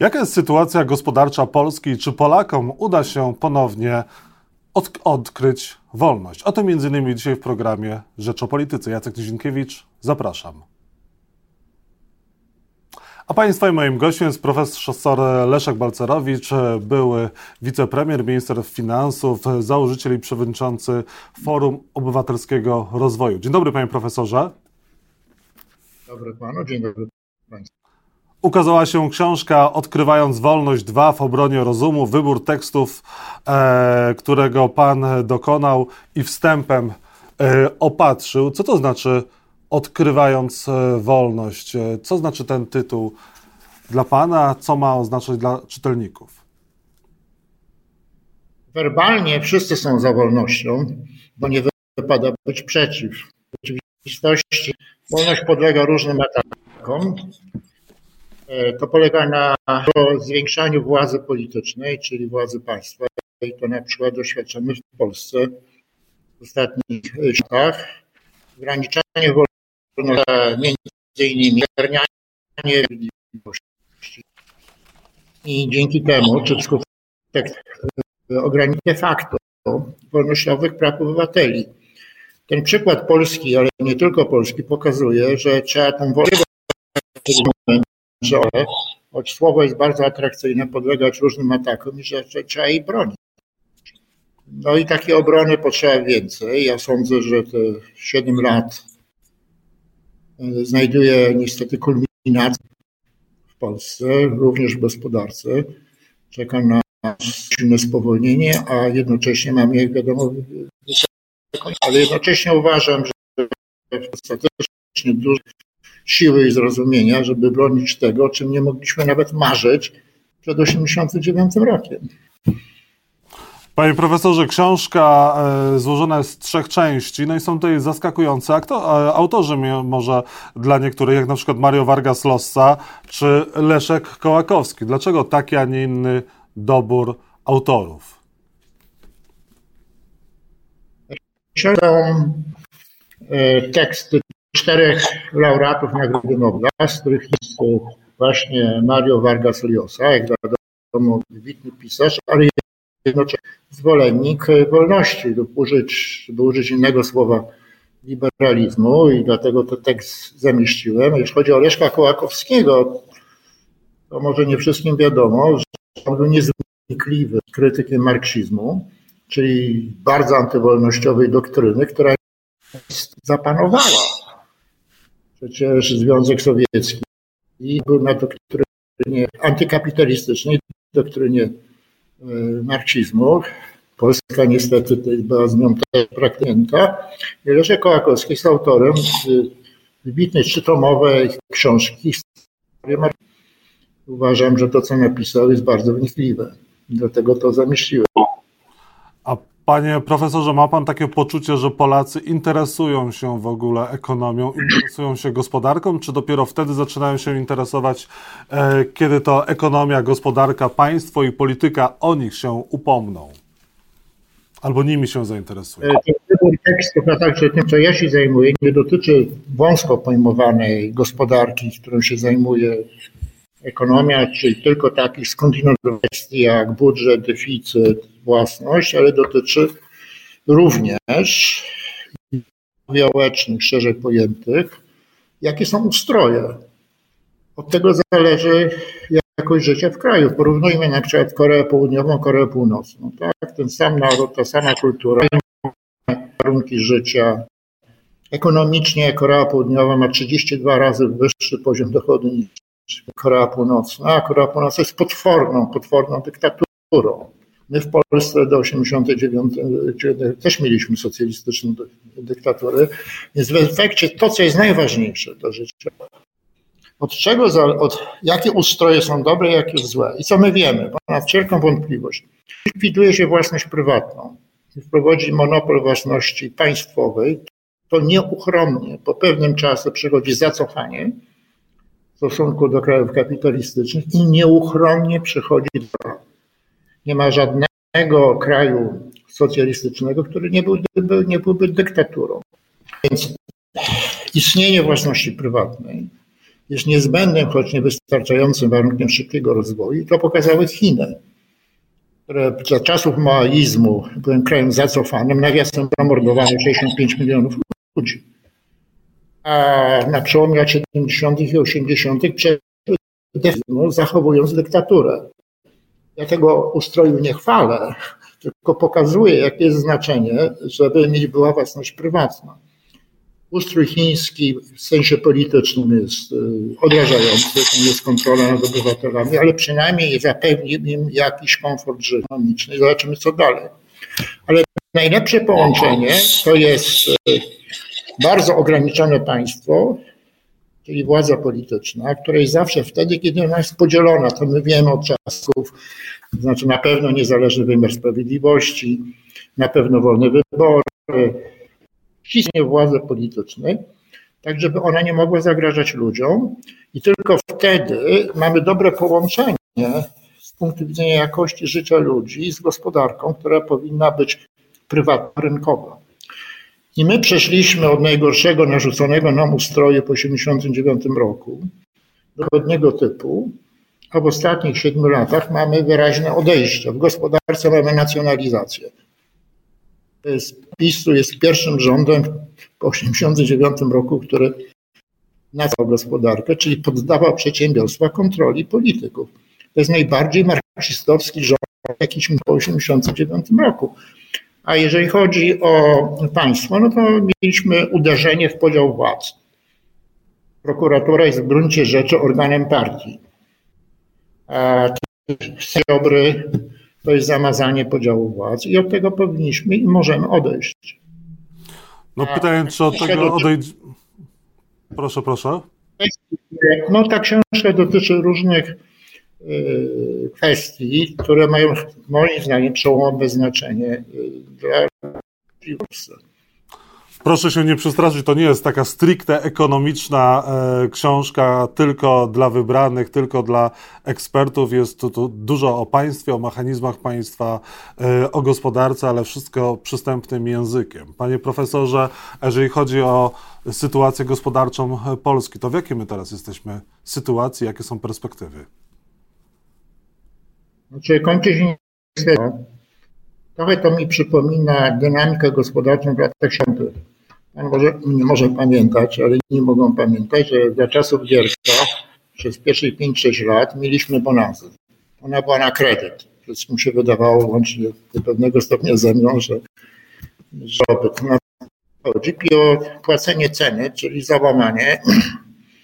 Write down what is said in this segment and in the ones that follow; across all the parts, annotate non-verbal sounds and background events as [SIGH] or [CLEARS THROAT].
Jaka jest sytuacja gospodarcza Polski? Czy Polakom uda się ponownie od, odkryć wolność? O tym między innymi dzisiaj w programie Rzecz o Polityce. Jacek Nizinkiewicz, zapraszam. A Państwa i moim gościem jest profesor Leszek Balcerowicz, były wicepremier, minister finansów, założyciel i przewodniczący Forum Obywatelskiego Rozwoju. Dzień dobry, panie profesorze. Dobry panu, dzień dobry państwu. Ukazała się książka Odkrywając Wolność 2 w obronie rozumu, wybór tekstów, e, którego pan dokonał i wstępem e, opatrzył. Co to znaczy Odkrywając e, Wolność? E, co znaczy ten tytuł dla pana? Co ma oznaczać dla czytelników? Werbalnie wszyscy są za wolnością, bo nie wypada być przeciw. W rzeczywistości wolność podlega różnym atakom to polega na zwiększaniu władzy politycznej, czyli władzy państwa. I to na przykład doświadczamy w Polsce w ostatnich latach. Ograniczanie wolności, między innymi sprawiedliwości. I dzięki temu, czy wskutek ograniczenia de facto wolnościowych praw obywateli. Ten przykład Polski, ale nie tylko Polski, pokazuje, że trzeba tą wolę że choć słowo jest bardzo atrakcyjne, podlegać różnym atakom i że, że trzeba jej bronić. No i takiej obrony potrzeba więcej. Ja sądzę, że te 7 lat e, znajduje niestety kulminację w Polsce, również w gospodarce. Czekam na silne spowolnienie, a jednocześnie mamy, jak wiadomo, ale jednocześnie uważam, że dostatecznie dużo siły i zrozumienia, żeby bronić tego, o czym nie mogliśmy nawet marzyć przed 1989 rokiem. Panie profesorze, książka e, złożona jest z trzech części, no i są tutaj zaskakujące akto- e, autorzy, może dla niektórych, jak na przykład Mario Vargas Llosa czy Leszek Kołakowski. Dlaczego taki, a nie inny dobór autorów? Książką e, teksty czterech laureatów Nagrody Nobla, z których jest właśnie Mario Vargas Llosa, jak wiadomo, wybitny pisarz, ale jednocześnie zwolennik wolności, lub użyć, by użyć innego słowa, liberalizmu i dlatego ten tekst zamieściłem. Jeśli chodzi o Leszka Kołakowskiego, to może nie wszystkim wiadomo, że on był niezwykliwy krytykiem marksizmu, czyli bardzo antywolnościowej doktryny, która zapanowała przecież Związek Sowiecki i był na doktrynie antykapitalistycznej, doktrynie e, marksizmu. Polska niestety była z nią też praktykanta. Leszek Kołakowski jest autorem wybitnej trzytomowej książki Uważam, że to, co napisał, jest bardzo wnikliwe. Dlatego to zamieściłem. Panie profesorze, ma pan takie poczucie, że Polacy interesują się w ogóle ekonomią, interesują się gospodarką, czy dopiero wtedy zaczynają się interesować, e, kiedy to ekonomia, gospodarka, państwo i polityka o nich się upomną? Albo nimi się zainteresują? E, wybór tekstów, a także tym, co ja się zajmuję, nie dotyczy wąsko pojmowanej gospodarki, którą się zajmuje ekonomia, czyli tylko takich skądinąd kwestii jak budżet, deficyt, własność, ale dotyczy również społecznych, szerzej pojętych, jakie są ustroje. Od tego zależy jakość życia w kraju. Porównujmy na przykład Koreę Południową, Koreę Północną. Tak? Ten sam naród, ta sama kultura, warunki życia. Ekonomicznie Korea Południowa ma 32 razy wyższy poziom dochodu niż Korea Północna, a Korea Północna jest potworną, potworną dyktaturą. My w Polsce do 89 też mieliśmy socjalistyczną dyktaturę, więc w efekcie to, co jest najważniejsze do życia, od czego, od jakie ustroje są dobre, jakie złe. I co my wiemy, ponad wszelką wątpliwość, likwiduje się własność prywatną. Wprowadzi monopol własności państwowej, to nieuchronnie po pewnym czasie przychodzi zacofanie w stosunku do krajów kapitalistycznych i nieuchronnie przychodzi do nie ma żadnego kraju socjalistycznego, który nie byłby, nie byłby dyktaturą. Więc istnienie własności prywatnej jest niezbędnym, choć niewystarczającym warunkiem szybkiego rozwoju. To pokazały Chiny, które za czasów maoizmu byłem krajem zacofanym, nawiasem zamordowano 65 milionów ludzi. Na przełomie lat 70. i 80. no, zachowując dyktaturę. Ja tego ustroju nie chwalę, tylko pokazuję, jakie jest znaczenie, żeby mieć była własność prywatna. Ustrój chiński w sensie politycznym jest y, odrażający, tam jest kontrola nad obywatelami, ale przynajmniej zapewni im jakiś komfort życia. Zobaczymy, co dalej. Ale najlepsze połączenie to jest y, bardzo ograniczone państwo, czyli władza polityczna, której zawsze wtedy, kiedy ona jest podzielona, to my wiemy od czasów, to znaczy na pewno niezależny wymiar sprawiedliwości, na pewno wolne wybory, ściśnie władzy politycznej, tak żeby ona nie mogła zagrażać ludziom i tylko wtedy mamy dobre połączenie z punktu widzenia jakości życia ludzi z gospodarką, która powinna być prywatna, rynkowa. I my przeszliśmy od najgorszego narzuconego nam ustroju po 1989 roku do pewnego typu, a w ostatnich siedmiu latach mamy wyraźne odejście. W gospodarce mamy nacjonalizację. PiS jest pierwszym rządem po 1989 roku, który nazwał gospodarkę, czyli poddawał przedsiębiorstwa kontroli polityków. To jest najbardziej marksistowski rząd, jaki po 1989 roku. A jeżeli chodzi o państwo, no to mieliśmy uderzenie w podział władz. Prokuratura jest w gruncie rzeczy organem partii. A dobry to jest zamazanie podziału władz i od tego powinniśmy i możemy odejść. No pytanie, czy od tego odejść... Proszę, proszę. No ta książka dotyczy różnych kwestii, które mają moim zdaniem przełomowe znaczenie y, dla Polski. Proszę się nie przestraszyć, to nie jest taka stricte ekonomiczna e, książka tylko dla wybranych, tylko dla ekspertów. Jest tu, tu dużo o państwie, o mechanizmach państwa, e, o gospodarce, ale wszystko przystępnym językiem. Panie profesorze, jeżeli chodzi o sytuację gospodarczą Polski, to w jakiej my teraz jesteśmy sytuacji, jakie są perspektywy? Znaczy, kończy się Trochę to mi przypomina dynamikę gospodarczą w latach 70 Pan może, nie może pamiętać, ale nie mogą pamiętać, że za czasów Gierka przez pierwsze 5-6 lat mieliśmy bonanzę. Ona była na kredyt. Wszystkim się wydawało, łącznie do pewnego stopnia ze mną, że, że chodzi o płacenie ceny, czyli załamanie.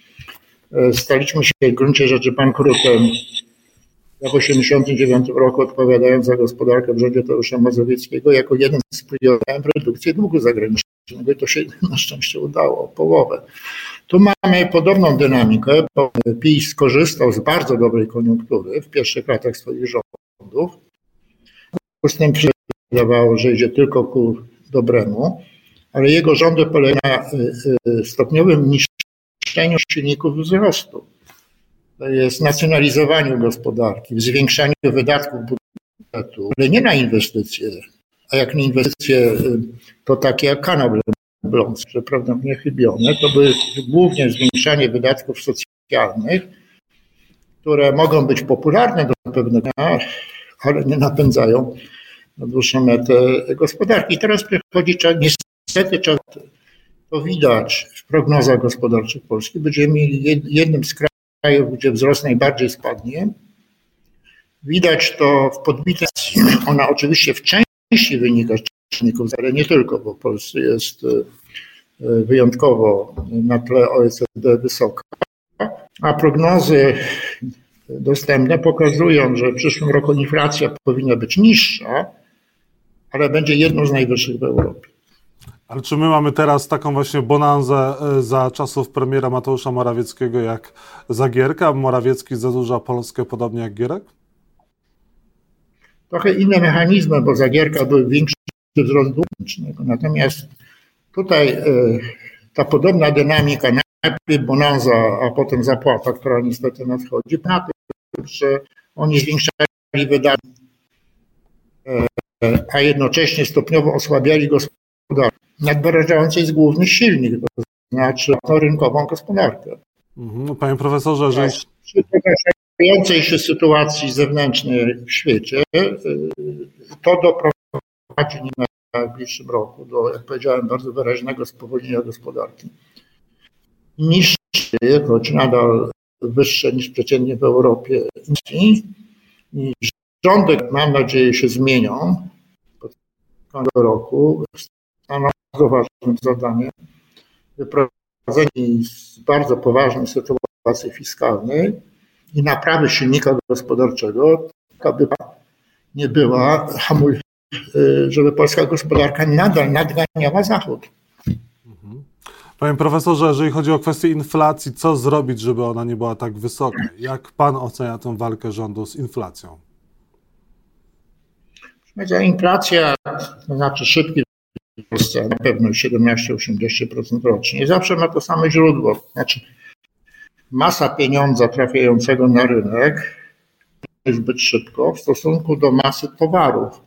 [CLEARS THROAT] Staliśmy się w gruncie rzeczy bankrutem w 1989 roku odpowiadając za gospodarkę w rządzie Tadeusza Mazowieckiego jako jeden z priorytetów redukcję długu zagranicznego i to się na szczęście udało, połowę. Tu mamy podobną dynamikę, bo PiS skorzystał z bardzo dobrej koniunktury w pierwszych latach swoich rządów. Postęp się wydawało, że idzie tylko ku dobremu, ale jego rządy polegają na y, y, stopniowym niszczeniu silników wzrostu jest nacjonalizowaniu gospodarki, w zwiększaniu wydatków budżetu, ale nie na inwestycje. A jak nie inwestycje, to takie jak kanał Bląc, że to były głównie zwiększanie wydatków socjalnych, które mogą być popularne do pewnego, ale nie napędzają na dłuższą metę gospodarki. Teraz przychodzi czas, niestety czas, to widać w prognozach gospodarczych Polski, będziemy mieli jednym z krajów, krajów, gdzie wzrost najbardziej spadnie. Widać to w podbitej, ona oczywiście w części wynika z czynników, ale nie tylko, bo w Polsce jest e, wyjątkowo na tle OECD wysoka, a prognozy dostępne pokazują, że w przyszłym roku inflacja powinna być niższa, ale będzie jedną z najwyższych w Europie. Ale czy my mamy teraz taką właśnie bonanzę e, za czasów premiera Mateusza Morawieckiego jak Zagierka? Morawiecki zadłuża Polskę podobnie jak Gierek? Trochę inne mechanizmy, bo Zagierka był większy wzrost dłużnego. Natomiast tutaj e, ta podobna dynamika, najpierw bonanza, a potem zapłata, która niestety nadchodzi, na tym, że oni zwiększali wydatki, e, a jednocześnie stopniowo osłabiali gospodarkę nadwyrężający jest główny silnik, to znaczy rynkową gospodarkę. Mhm. Panie profesorze, że... Przy pogarszającej się sytuacji zewnętrznej w świecie to doprowadzi w najbliższym roku do, jak powiedziałem, bardzo wyraźnego spowolnienia gospodarki. Niższy, choć nadal wyższe niż przeciętnie w Europie. I rządek, mam nadzieję, się zmienią koniec roku. Bardzo ważnym zadaniem wyprowadzenie z bardzo poważnej sytuacji fiskalnej i naprawy silnika gospodarczego, aby nie była hamuj, żeby polska gospodarka nadal nadganiała Zachód. Panie profesorze, jeżeli chodzi o kwestię inflacji, co zrobić, żeby ona nie była tak wysoka? Jak pan ocenia tę walkę rządu z inflacją? Inflacja, to znaczy szybki Polsce na pewno 17-80% rocznie. Zawsze ma to samo źródło. Znaczy masa pieniądza trafiającego na rynek zbyt szybko w stosunku do masy towarów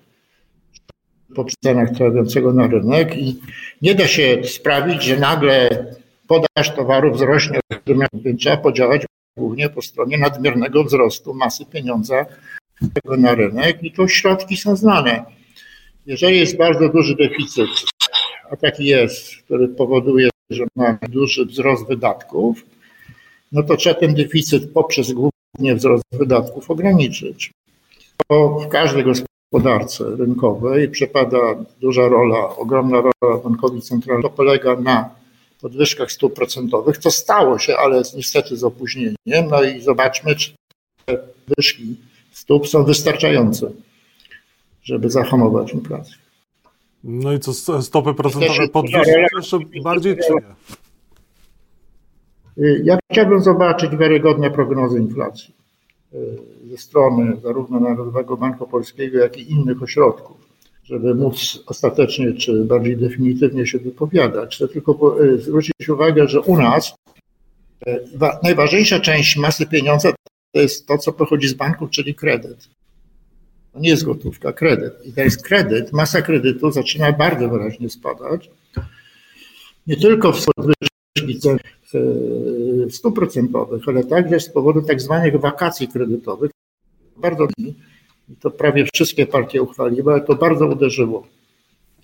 po cenach trafiającego na rynek i nie da się sprawić, że nagle podaż towarów wzrośnie, więc trzeba podziałać głównie po stronie nadmiernego wzrostu masy pieniądza na rynek i tu środki są znane. Jeżeli jest bardzo duży deficyt, a taki jest, który powoduje, że mamy duży wzrost wydatków, no to trzeba ten deficyt poprzez głównie wzrost wydatków ograniczyć. To w każdej gospodarce rynkowej przypada duża rola, ogromna rola bankowi centralnemu. To polega na podwyżkach stóp procentowych. To stało się, ale niestety z opóźnieniem. No i zobaczmy, czy te podwyżki stóp są wystarczające, żeby zahamować inflację. No i co, stopy procentowe podwyższyć jeszcze bardziej, czy nie? Y, ja chciałbym zobaczyć wiarygodne prognozy inflacji y, ze strony zarówno Narodowego Banku Polskiego, jak i innych ośrodków, żeby móc ostatecznie czy bardziej definitywnie się wypowiadać. Chcę tylko y, zwrócić uwagę, że u nas najważniejsza część masy pieniądza to jest to, co pochodzi z banków, czyli kredyt. To nie jest gotówka, kredyt. I jest kredyt, masa kredytu zaczyna bardzo wyraźnie spadać. Nie tylko w podwyżki cen e, procentowych, ale także z powodu tak zwanych wakacji kredytowych. Bardzo to prawie wszystkie partie uchwaliły, ale to bardzo uderzyło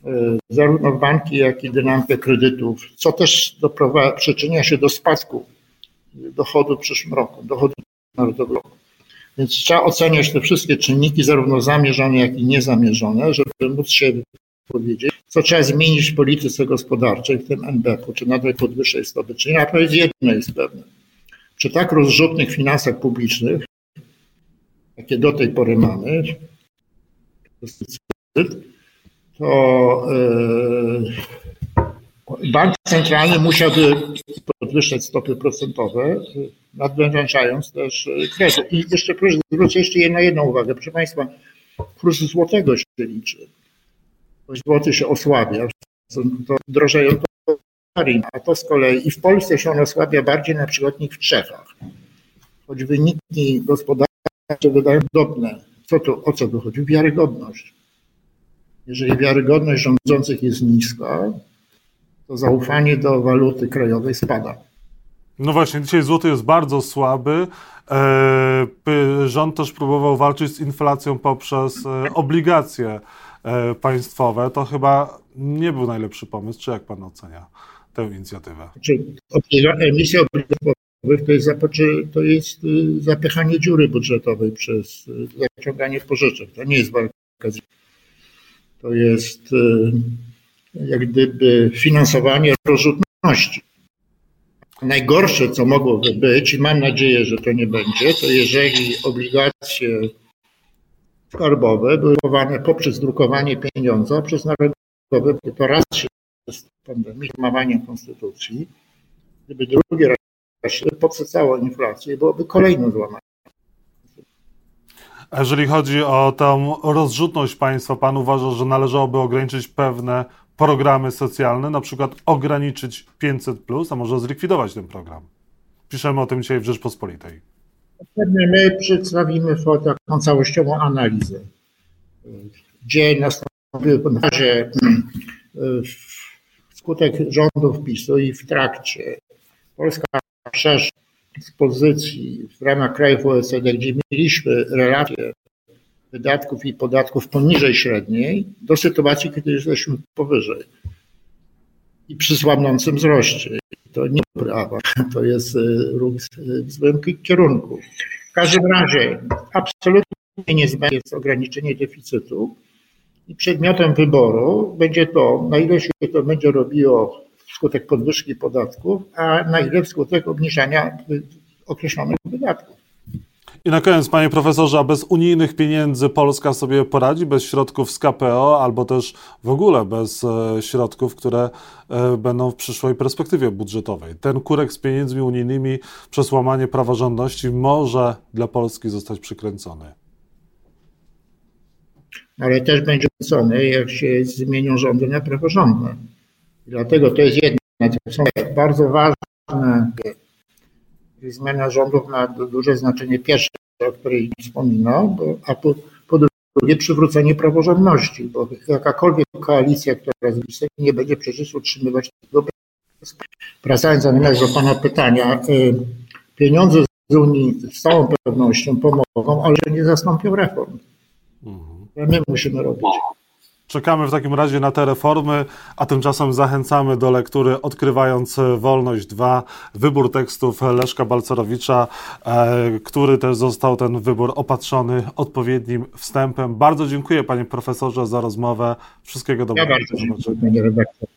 e, zarówno banki, jak i dynamikę kredytów, co też przyczynia się do spadku dochodu w przyszłym roku, dochodu narodowego. Więc trzeba oceniać te wszystkie czynniki, zarówno zamierzone, jak i niezamierzone, żeby móc się powiedzieć, co trzeba zmienić w polityce gospodarczej, w tym NBP-u, czy nadal podwyższać stopy, czy nie. A to jest pewne. Przy tak rozrzutnych finansach publicznych, jakie do tej pory mamy, to yy, bank centralny musiałby podwyższać stopy procentowe, nadwyrężając też kredyt. I jeszcze proszę zwrócić jeszcze na jedną uwagę. Proszę Państwa, kurs złotego się liczy. Złoty się osłabia, to drożeją to a to z kolei i w Polsce się on osłabia bardziej na przykład niż w Czechach. Choć wyniki gospodarcze wydają podobne. Co tu, o co tu chodzi? Wiarygodność. Jeżeli wiarygodność rządzących jest niska, to zaufanie do waluty krajowej spada. No właśnie, dzisiaj złoty jest bardzo słaby. E, rząd też próbował walczyć z inflacją poprzez e, obligacje e, państwowe. To chyba nie był najlepszy pomysł. Czy jak pan ocenia tę inicjatywę? Znaczy, emisja obligacji to jest, to jest y, zapychanie dziury budżetowej przez y, zaciąganie pożyczek. To nie jest walka z to jest y, jak gdyby finansowanie rozrzutności. Najgorsze, co mogłoby być, i mam nadzieję, że to nie będzie, to jeżeli obligacje skarbowe były kupowane poprzez drukowanie pieniądza przez narodowe, to raz się z pandemii, złamawaniem konstytucji, gdyby drugi raz się podsycało inflację, byłoby kolejne złamanie. A jeżeli chodzi o tę rozrzutność państwa, pan uważa, że należałoby ograniczyć pewne programy socjalne, na przykład ograniczyć 500, a może zlikwidować ten program. Piszemy o tym dzisiaj w Rzeczpospolitej. My przedstawimy taką całościową analizę, gdzie nastąpił na razie wskutek rządów PiSu i w trakcie Polska przeszła z pozycji w ramach krajów OECD, gdzie mieliśmy relacje wydatków i podatków poniżej średniej, do sytuacji, kiedy jesteśmy powyżej i przy słabnącym wzroście. To nie prawa, [LAUGHS] to jest ruch w złym kierunku. W każdym razie absolutnie niezbędne jest ograniczenie deficytu i przedmiotem wyboru będzie to, na ile się to będzie robiło wskutek podwyżki podatków, a na ile wskutek obniżania określonych wydatków. I na koniec, panie profesorze, a bez unijnych pieniędzy Polska sobie poradzi, bez środków z KPO, albo też w ogóle bez e, środków, które e, będą w przyszłej perspektywie budżetowej. Ten kurek z pieniędzmi unijnymi przez łamanie praworządności może dla Polski zostać przykręcony. Ale też będzie kręcony, jak się zmienią rządy na praworządne. Dlatego to jest jedna, to są bardzo ważne zmiana rządów ma duże znaczenie pierwsze, o której wspominał, a po, po drugie przywrócenie praworządności, bo jakakolwiek koalicja, która z nie będzie przecież utrzymywać tego. Wracając natomiast do Pana pytania, y, pieniądze z Unii z całą pewnością pomogą, ale nie zastąpią reform. Mhm. My musimy robić. Czekamy w takim razie na te reformy, a tymczasem zachęcamy do lektury Odkrywając Wolność 2, wybór tekstów Leszka Balcerowicza, e, który też został ten wybór opatrzony odpowiednim wstępem. Bardzo dziękuję panie profesorze za rozmowę. Wszystkiego dobrego. Ja bardzo dziękuję, panie redaktor.